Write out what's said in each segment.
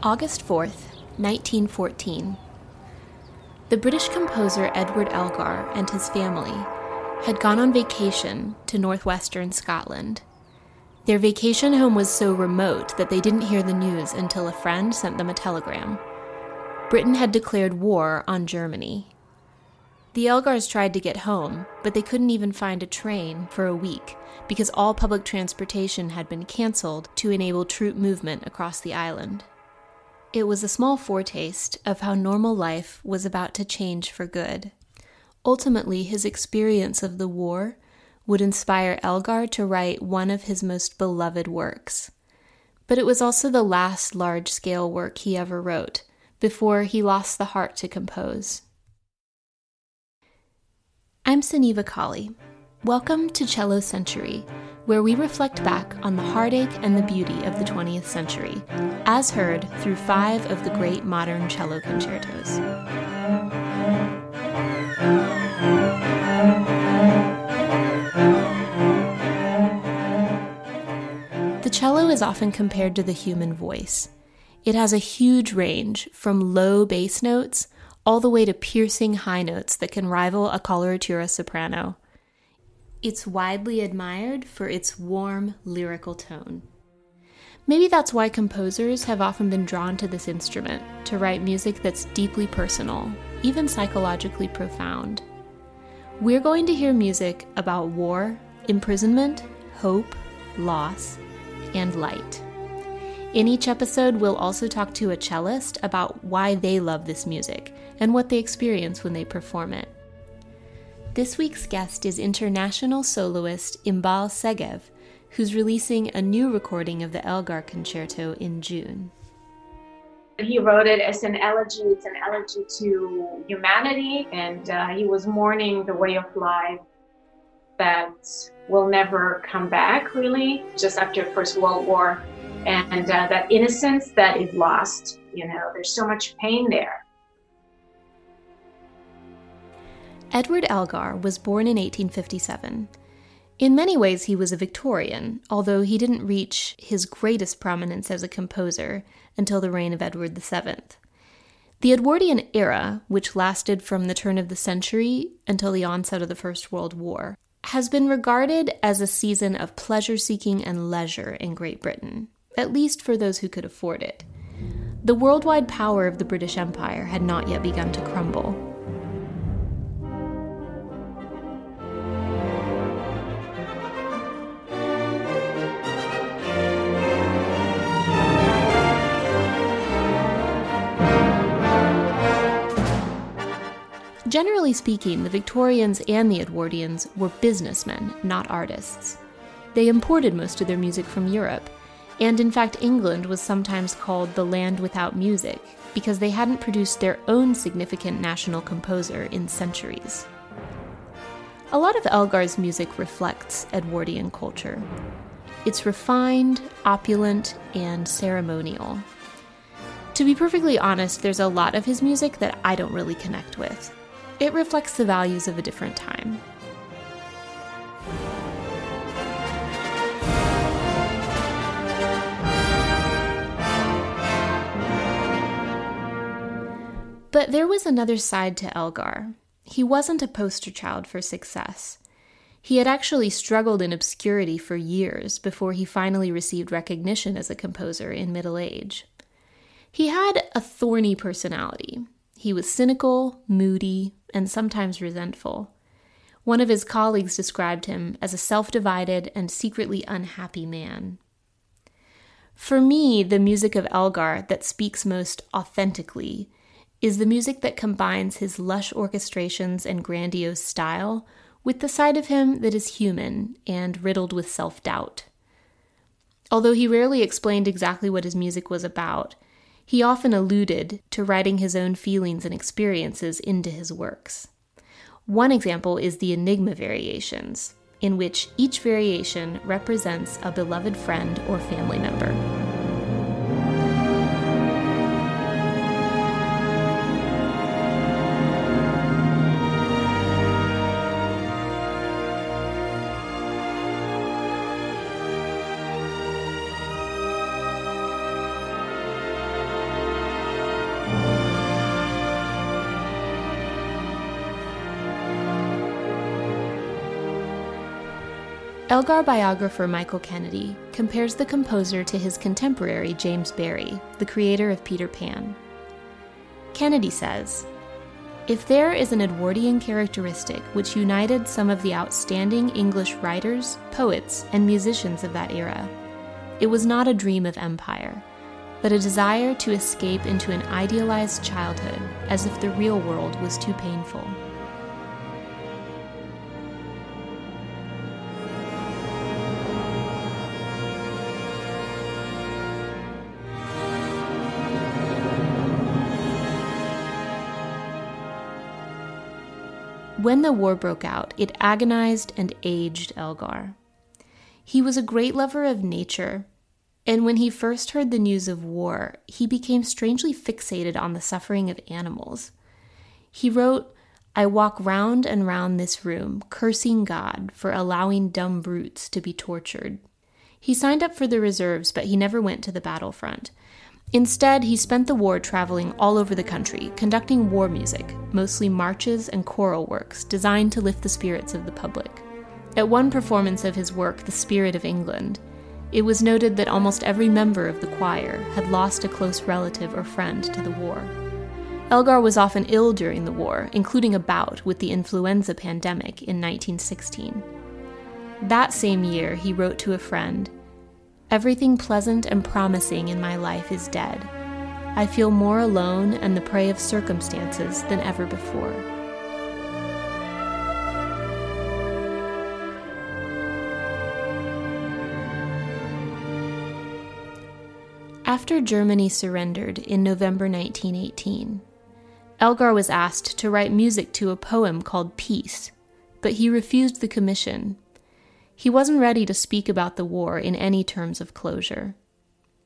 August 4th, 1914. The British composer Edward Elgar and his family had gone on vacation to northwestern Scotland. Their vacation home was so remote that they didn't hear the news until a friend sent them a telegram. Britain had declared war on Germany. The Elgars tried to get home, but they couldn't even find a train for a week because all public transportation had been canceled to enable troop movement across the island. It was a small foretaste of how normal life was about to change for good. Ultimately, his experience of the war would inspire Elgar to write one of his most beloved works. But it was also the last large scale work he ever wrote before he lost the heart to compose. I'm Sunniva Kali. Welcome to Cello Century, where we reflect back on the heartache and the beauty of the 20th century, as heard through five of the great modern cello concertos. The cello is often compared to the human voice. It has a huge range from low bass notes all the way to piercing high notes that can rival a coloratura soprano. It's widely admired for its warm, lyrical tone. Maybe that's why composers have often been drawn to this instrument to write music that's deeply personal, even psychologically profound. We're going to hear music about war, imprisonment, hope, loss, and light. In each episode, we'll also talk to a cellist about why they love this music and what they experience when they perform it. This week's guest is international soloist Inbal Segev, who's releasing a new recording of the Elgar Concerto in June. He wrote it as an elegy. It's an elegy to humanity, and uh, he was mourning the way of life that will never come back, really, just after First World War, and uh, that innocence that is lost. You know, there's so much pain there. Edward Elgar was born in 1857. In many ways, he was a Victorian, although he didn't reach his greatest prominence as a composer until the reign of Edward VII. The Edwardian era, which lasted from the turn of the century until the onset of the First World War, has been regarded as a season of pleasure seeking and leisure in Great Britain, at least for those who could afford it. The worldwide power of the British Empire had not yet begun to crumble. Generally speaking, the Victorians and the Edwardians were businessmen, not artists. They imported most of their music from Europe, and in fact, England was sometimes called the land without music because they hadn't produced their own significant national composer in centuries. A lot of Elgar's music reflects Edwardian culture. It's refined, opulent, and ceremonial. To be perfectly honest, there's a lot of his music that I don't really connect with. It reflects the values of a different time. But there was another side to Elgar. He wasn't a poster child for success. He had actually struggled in obscurity for years before he finally received recognition as a composer in middle age. He had a thorny personality. He was cynical, moody, and sometimes resentful. One of his colleagues described him as a self divided and secretly unhappy man. For me, the music of Elgar that speaks most authentically is the music that combines his lush orchestrations and grandiose style with the side of him that is human and riddled with self doubt. Although he rarely explained exactly what his music was about, he often alluded to writing his own feelings and experiences into his works. One example is the Enigma variations, in which each variation represents a beloved friend or family member. Elgar biographer Michael Kennedy compares the composer to his contemporary James Barrie, the creator of Peter Pan. Kennedy says, If there is an Edwardian characteristic which united some of the outstanding English writers, poets, and musicians of that era, it was not a dream of empire, but a desire to escape into an idealized childhood as if the real world was too painful. When the war broke out, it agonized and aged Elgar. He was a great lover of nature, and when he first heard the news of war, he became strangely fixated on the suffering of animals. He wrote, I walk round and round this room, cursing God for allowing dumb brutes to be tortured. He signed up for the reserves, but he never went to the battlefront. Instead, he spent the war traveling all over the country, conducting war music, mostly marches and choral works designed to lift the spirits of the public. At one performance of his work, The Spirit of England, it was noted that almost every member of the choir had lost a close relative or friend to the war. Elgar was often ill during the war, including a bout with the influenza pandemic in 1916. That same year, he wrote to a friend Everything pleasant and promising in my life is dead. I feel more alone and the prey of circumstances than ever before. After Germany surrendered in November 1918, Elgar was asked to write music to a poem called Peace, but he refused the commission he wasn't ready to speak about the war in any terms of closure.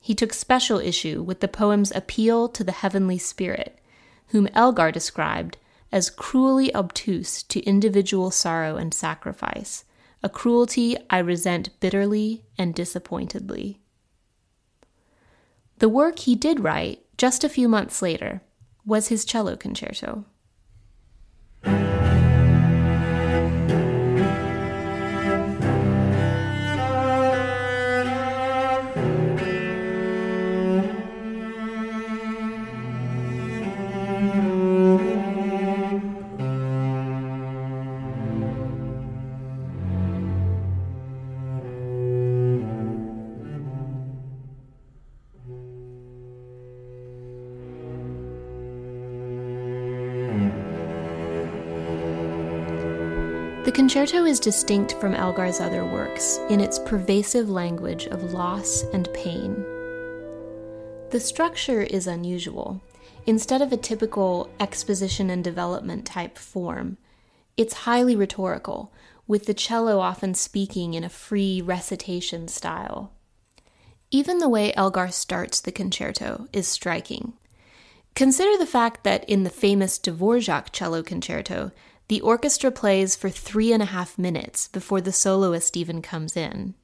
He took special issue with the poem's appeal to the heavenly spirit, whom Elgar described as cruelly obtuse to individual sorrow and sacrifice, a cruelty I resent bitterly and disappointedly. The work he did write, just a few months later, was his cello concerto. The concerto is distinct from Elgar's other works in its pervasive language of loss and pain. The structure is unusual. Instead of a typical exposition and development type form, it's highly rhetorical, with the cello often speaking in a free recitation style. Even the way Elgar starts the concerto is striking. Consider the fact that in the famous Dvorak cello concerto, the orchestra plays for three and a half minutes before the soloist even comes in.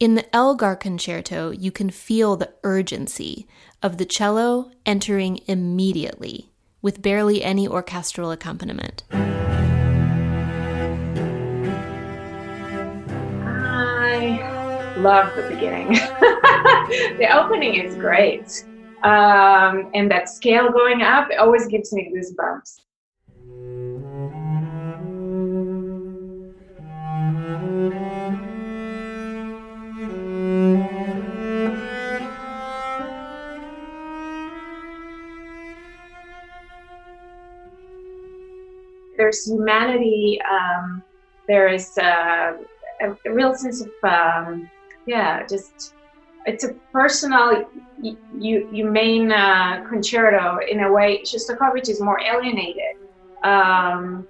In the Elgar concerto, you can feel the urgency of the cello entering immediately, with barely any orchestral accompaniment. I love the beginning. the opening is great. Um, and that scale going up always gives me goosebumps. There's humanity. Um, there is uh, a, a, real sense of um, yeah, just it's a personal, you humane uh, concerto in a way. Shostakovich is more alienated. Um,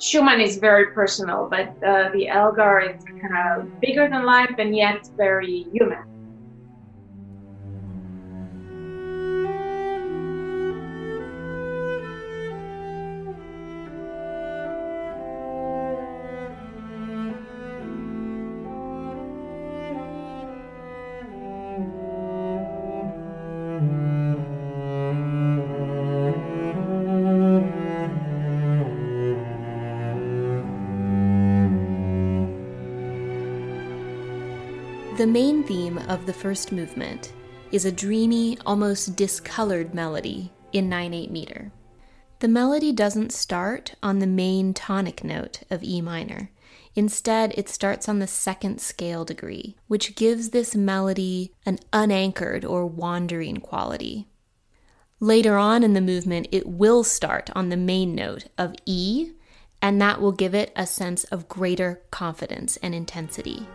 Schumann is very personal, but uh, the Elgar is kind of bigger than life and yet very human. The main theme of the first movement is a dreamy, almost discolored melody in 9 8 meter. The melody doesn't start on the main tonic note of E minor. Instead, it starts on the second scale degree, which gives this melody an unanchored or wandering quality. Later on in the movement, it will start on the main note of E, and that will give it a sense of greater confidence and intensity.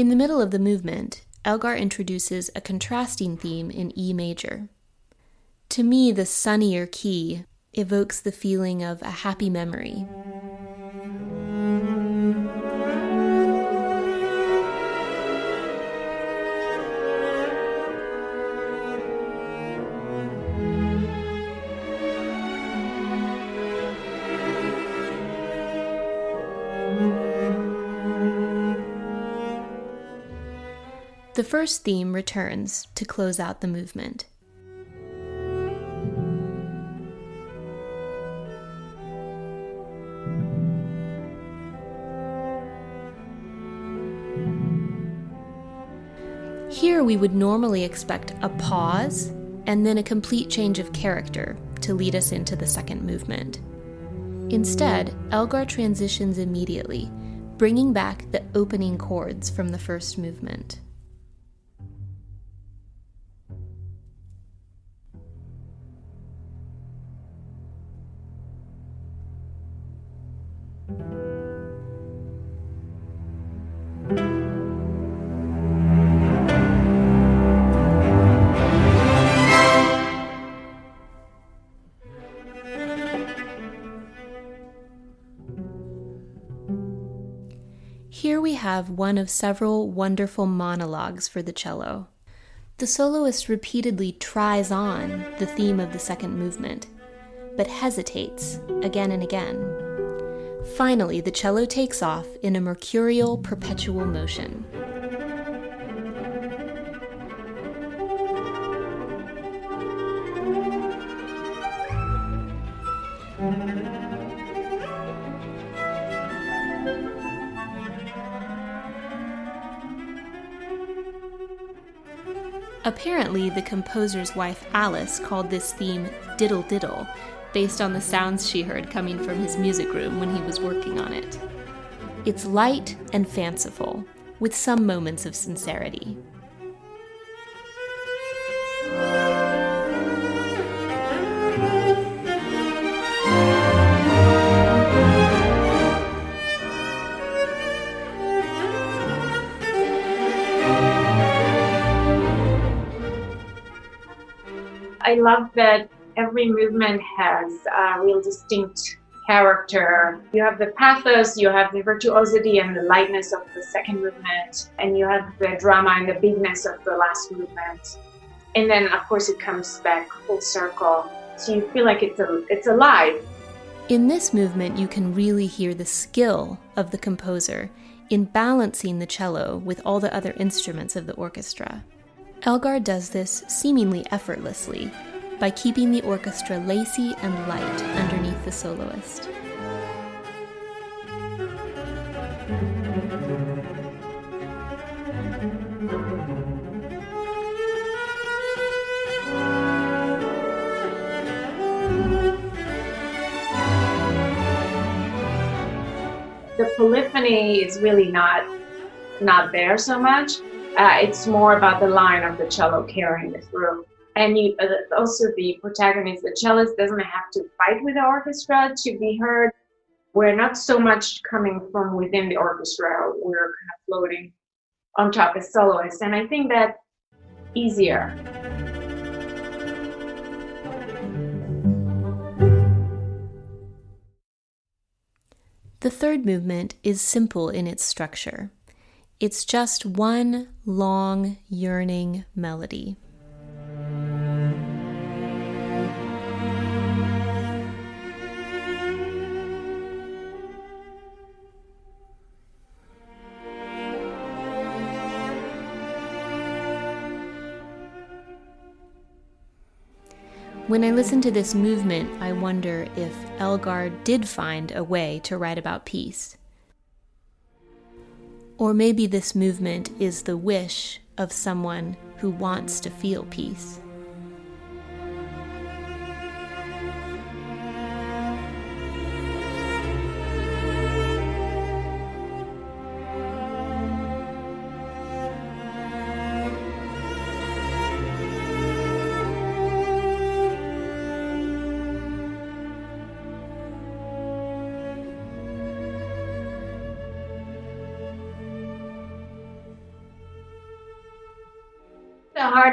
In the middle of the movement, Elgar introduces a contrasting theme in E major. To me, the sunnier key evokes the feeling of a happy memory. The first theme returns to close out the movement. Here we would normally expect a pause and then a complete change of character to lead us into the second movement. Instead, Elgar transitions immediately, bringing back the opening chords from the first movement. Here we have one of several wonderful monologues for the cello. The soloist repeatedly tries on the theme of the second movement, but hesitates again and again. Finally, the cello takes off in a mercurial perpetual motion. The composer's wife Alice called this theme Diddle Diddle, based on the sounds she heard coming from his music room when he was working on it. It's light and fanciful, with some moments of sincerity. I love that every movement has a real distinct character. You have the pathos, you have the virtuosity and the lightness of the second movement, and you have the drama and the bigness of the last movement. And then, of course, it comes back full circle. So you feel like it's a, it's alive. In this movement, you can really hear the skill of the composer in balancing the cello with all the other instruments of the orchestra. Elgar does this seemingly effortlessly by keeping the orchestra lacy and light underneath the soloist. The polyphony is really not not there so much. Uh, it's more about the line of the cello carrying it through. And you, uh, also the protagonist, the cellist, doesn't have to fight with the orchestra to be heard. We're not so much coming from within the orchestra. We're kind of floating on top as soloists, and I think that easier. The third movement is simple in its structure. It's just one long, yearning melody. When I listen to this movement, I wonder if Elgar did find a way to write about peace. Or maybe this movement is the wish of someone who wants to feel peace.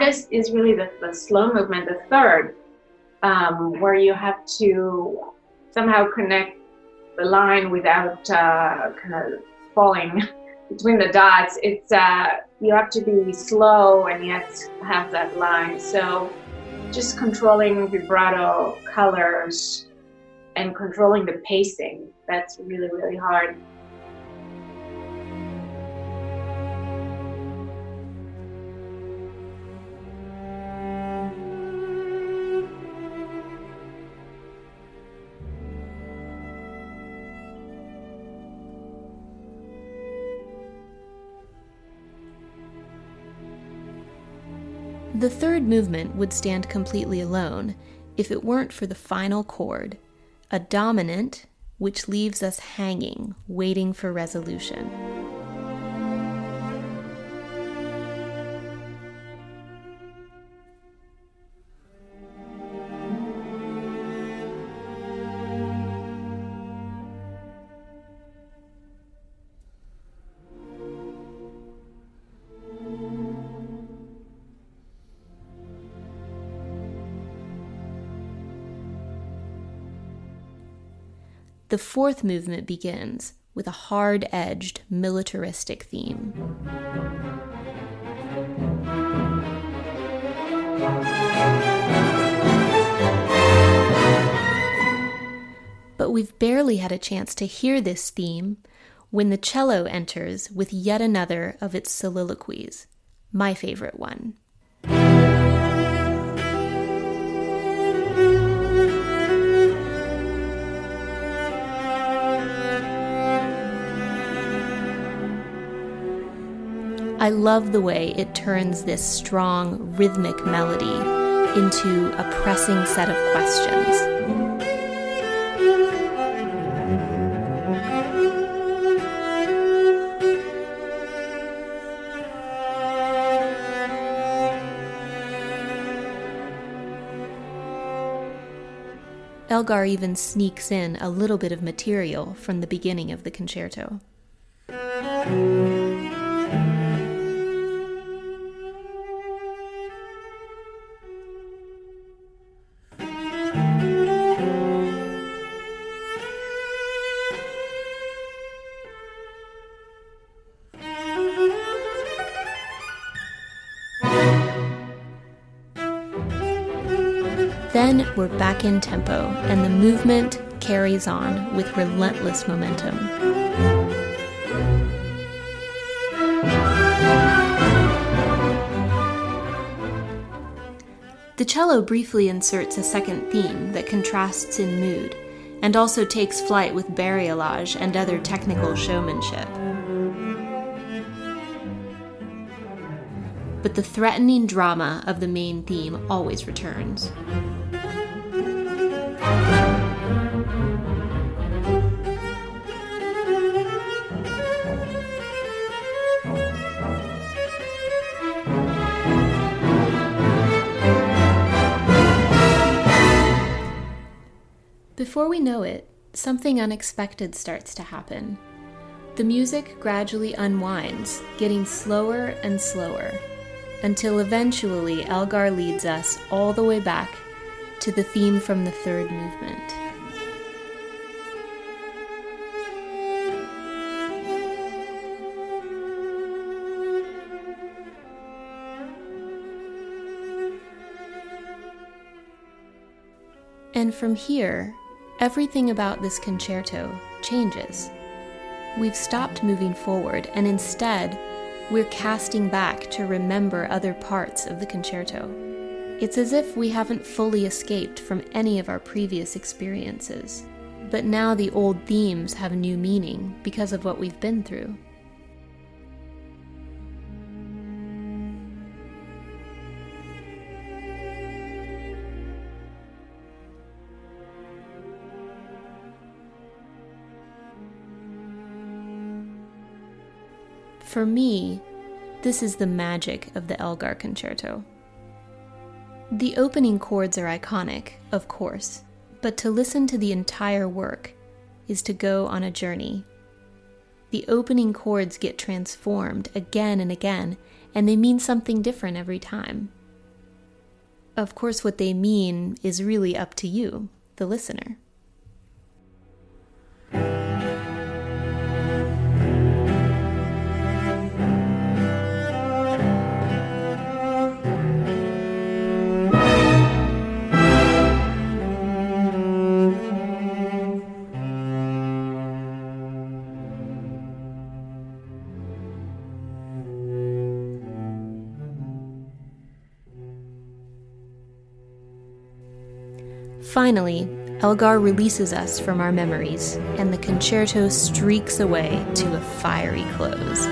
Hardest is really the, the slow movement, the third, um, where you have to somehow connect the line without uh, kind of falling between the dots. It's uh, you have to be slow and yet have that line. So just controlling vibrato colors and controlling the pacing. That's really really hard. The third movement would stand completely alone if it weren't for the final chord, a dominant which leaves us hanging, waiting for resolution. The fourth movement begins with a hard edged militaristic theme. But we've barely had a chance to hear this theme when the cello enters with yet another of its soliloquies, my favorite one. I love the way it turns this strong, rhythmic melody into a pressing set of questions. Elgar even sneaks in a little bit of material from the beginning of the concerto. We're back in tempo, and the movement carries on with relentless momentum. The cello briefly inserts a second theme that contrasts in mood and also takes flight with bariolage and other technical showmanship. But the threatening drama of the main theme always returns. Before we know it, something unexpected starts to happen. The music gradually unwinds, getting slower and slower, until eventually Elgar leads us all the way back to the theme from the third movement. And from here, everything about this concerto changes. We've stopped moving forward, and instead, we're casting back to remember other parts of the concerto. It's as if we haven't fully escaped from any of our previous experiences, but now the old themes have new meaning because of what we've been through. For me, this is the magic of the Elgar Concerto. The opening chords are iconic, of course, but to listen to the entire work is to go on a journey. The opening chords get transformed again and again, and they mean something different every time. Of course, what they mean is really up to you, the listener. Finally, Elgar releases us from our memories, and the concerto streaks away to a fiery close.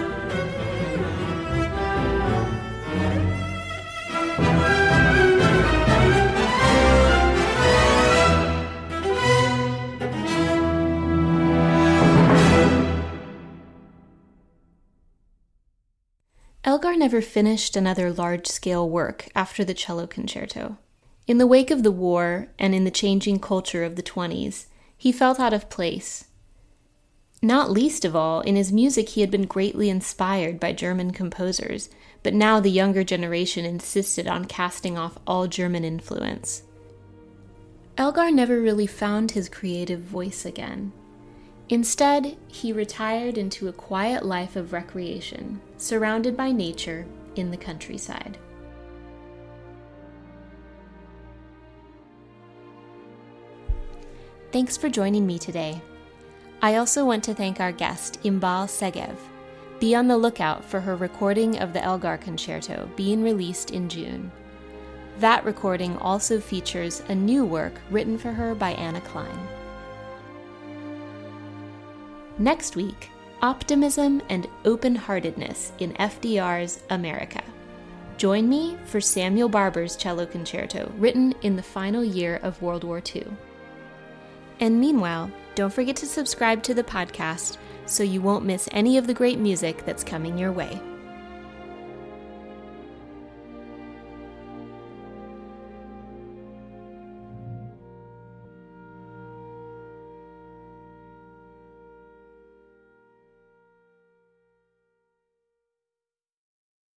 Elgar never finished another large scale work after the cello concerto. In the wake of the war and in the changing culture of the 20s, he felt out of place. Not least of all, in his music, he had been greatly inspired by German composers, but now the younger generation insisted on casting off all German influence. Elgar never really found his creative voice again. Instead, he retired into a quiet life of recreation, surrounded by nature in the countryside. Thanks for joining me today. I also want to thank our guest, Inbal Segev. Be on the lookout for her recording of the Elgar Concerto being released in June. That recording also features a new work written for her by Anna Clyne. Next week, optimism and open heartedness in FDR's America. Join me for Samuel Barber's cello concerto, written in the final year of World War II. And meanwhile, don't forget to subscribe to the podcast so you won't miss any of the great music that's coming your way.